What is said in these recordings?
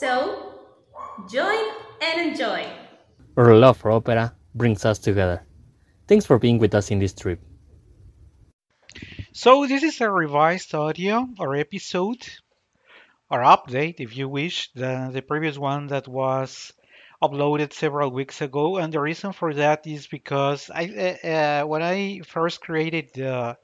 So, join and enjoy. Our love for opera brings us together. Thanks for being with us in this trip. So, this is a revised audio or episode or update, if you wish, the, the previous one that was uploaded several weeks ago. And the reason for that is because I, uh, uh when I first created the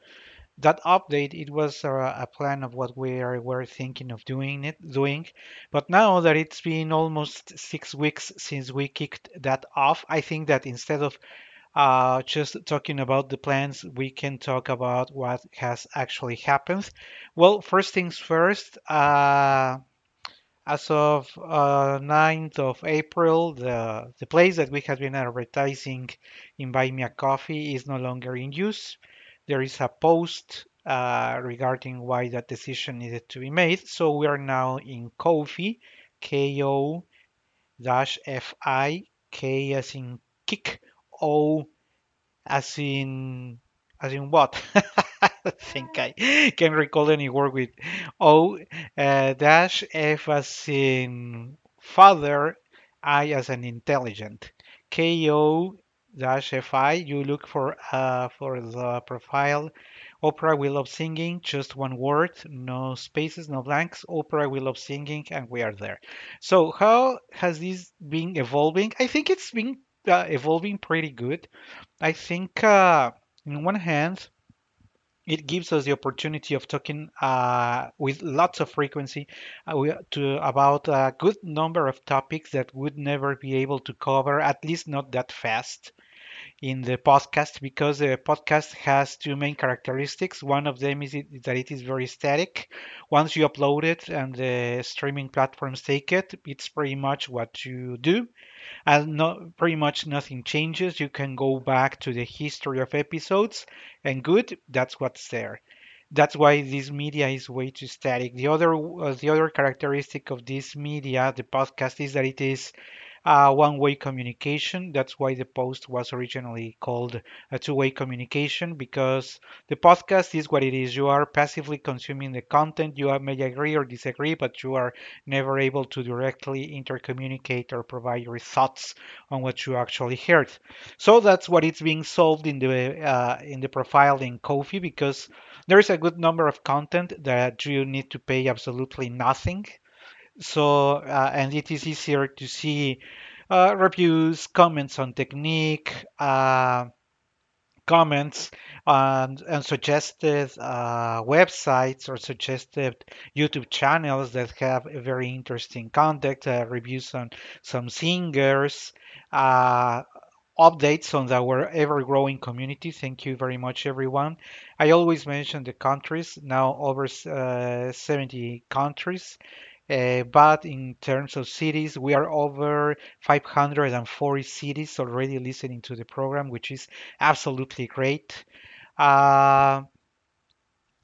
that update it was a, a, plan of what we are, were thinking of doing it doing. But now that it's been almost six weeks since we kicked that off i think that instead of uh, just talking about the plans we can talk about what has actually happened. Well first things first uh, as of uh, 9th of April, the, the place that we had been advertising in Buy Me a Coffee is no longer in use there is a post uh, regarding why that decision needed to be made. So we are now in Ko-fi, K-O dash F-I, K as in kick, O as in as in what? I think I can recall any word with O uh, dash F as in father, I as an intelligent. K O dash fi you look for uh, for the profile. Opera we love singing just one word no spaces no blanks. Opera we love singing and we are there. So how has this been evolving? I think it's been uh, evolving pretty good. I think uh, on one hand it gives us the opportunity of talking uh, with lots of frequency uh, to about a good number of topics that would never be able to cover, at least not that fast in the podcast because the podcast has two main characteristics. One of them is it, that it is very static. Once you upload it and the streaming platforms take it, it's pretty much what you do. And not, pretty much nothing changes. You can go back to the history of episodes and good, that's what's there. That's why this media is way too static. The other uh, the other characteristic of this media, the podcast, is that it is uh, one-way communication. That's why the post was originally called a two-way communication because the podcast is what it is. You are passively consuming the content. You may agree or disagree, but you are never able to directly intercommunicate or provide your thoughts on what you actually heard. So that's what it's being solved in the uh, in the profile in Ko-fi because there is a good number of content that you need to pay absolutely nothing so, uh, and it is easier to see uh, reviews, comments on technique, uh, comments and, and suggested uh, websites or suggested YouTube channels that have a very interesting content, uh, reviews on some singers, uh, updates on our ever growing community. Thank you very much, everyone. I always mention the countries, now over uh, 70 countries. Uh, but in terms of cities, we are over 540 cities already listening to the program, which is absolutely great. Uh,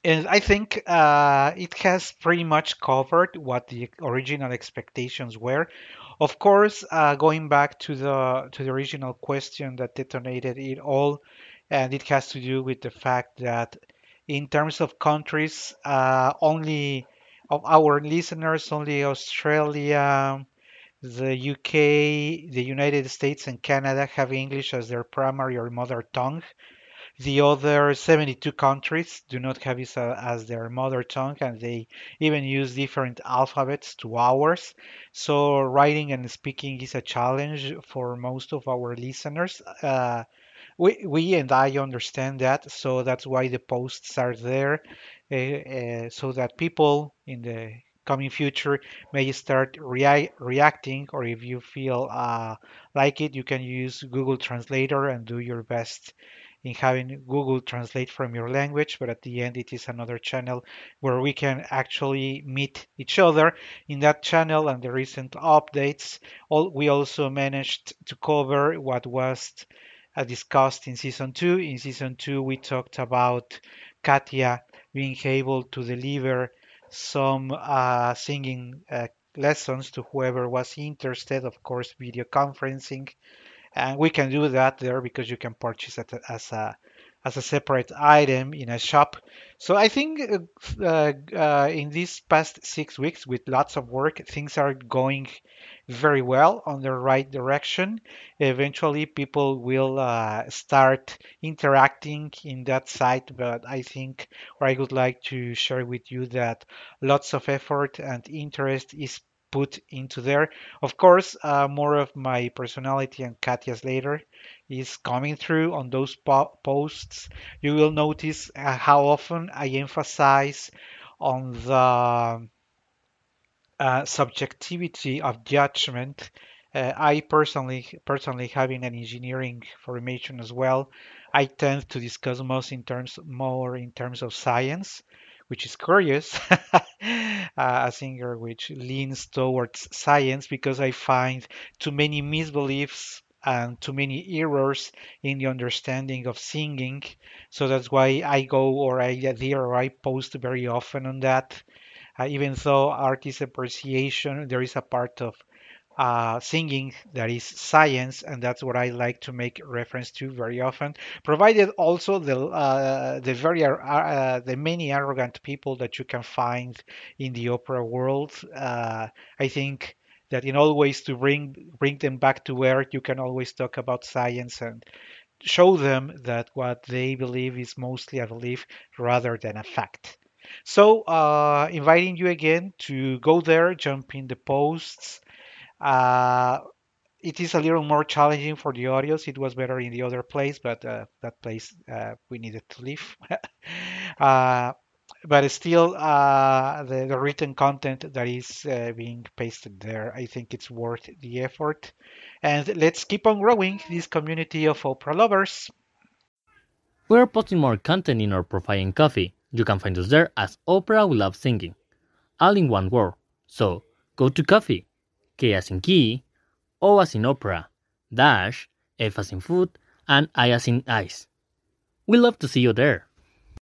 and I think uh, it has pretty much covered what the original expectations were. Of course, uh, going back to the to the original question that detonated it all, and it has to do with the fact that in terms of countries, uh, only of our listeners, only Australia, the UK, the United States, and Canada have English as their primary or mother tongue. The other 72 countries do not have it as their mother tongue, and they even use different alphabets to ours. So, writing and speaking is a challenge for most of our listeners. Uh, we, we and I understand that, so that's why the posts are there, uh, so that people in the coming future may start rea reacting, or if you feel uh, like it, you can use Google Translator and do your best in having Google translate from your language, but at the end it is another channel where we can actually meet each other. In that channel and the recent updates, all, we also managed to cover what was discussed in season two. In season two, we talked about Katia being able to deliver some uh, singing uh, lessons to whoever was interested, of course, video conferencing. And we can do that there because you can purchase it as a as a separate item in a shop. So I think uh, uh, uh, in these past six weeks, with lots of work, things are going very well on the right direction. Eventually, people will uh, start interacting in that site, but I think, or I would like to share with you that lots of effort and interest is put into there. Of course, uh, more of my personality and Katya's later is coming through on those po- posts. You will notice uh, how often I emphasize on the uh, subjectivity of judgment. Uh, I personally, personally having an engineering formation as well, I tend to discuss most in terms more in terms of science, which is curious, uh, a singer which leans towards science because I find too many misbeliefs and too many errors in the understanding of singing. So that's why I go or I adhere or I post very often on that. Uh, even though art is appreciation, there is a part of uh, singing that is science, and that's what I like to make reference to very often. Provided also the uh, the very uh, uh the many arrogant people that you can find in the opera world. Uh, I think that in all ways to bring bring them back to where you can always talk about science and show them that what they believe is mostly a belief rather than a fact. So, uh, inviting you again to go there, jump in the posts. Uh, it is a little more challenging for the audios. It was better in the other place, but uh, that place uh, we needed to leave. uh, but still, uh, the, the, written content that is being pasted there, I think it's worth the effort. And let's keep on growing this community of opera lovers. We're posting more content in our profile in Ko-fi. You can find us there as Opera We Love Singing, all in one word. So go to Ko-fi, K as in key, O as in opera, dash, F as in food, and I as in ice. We love to see you there.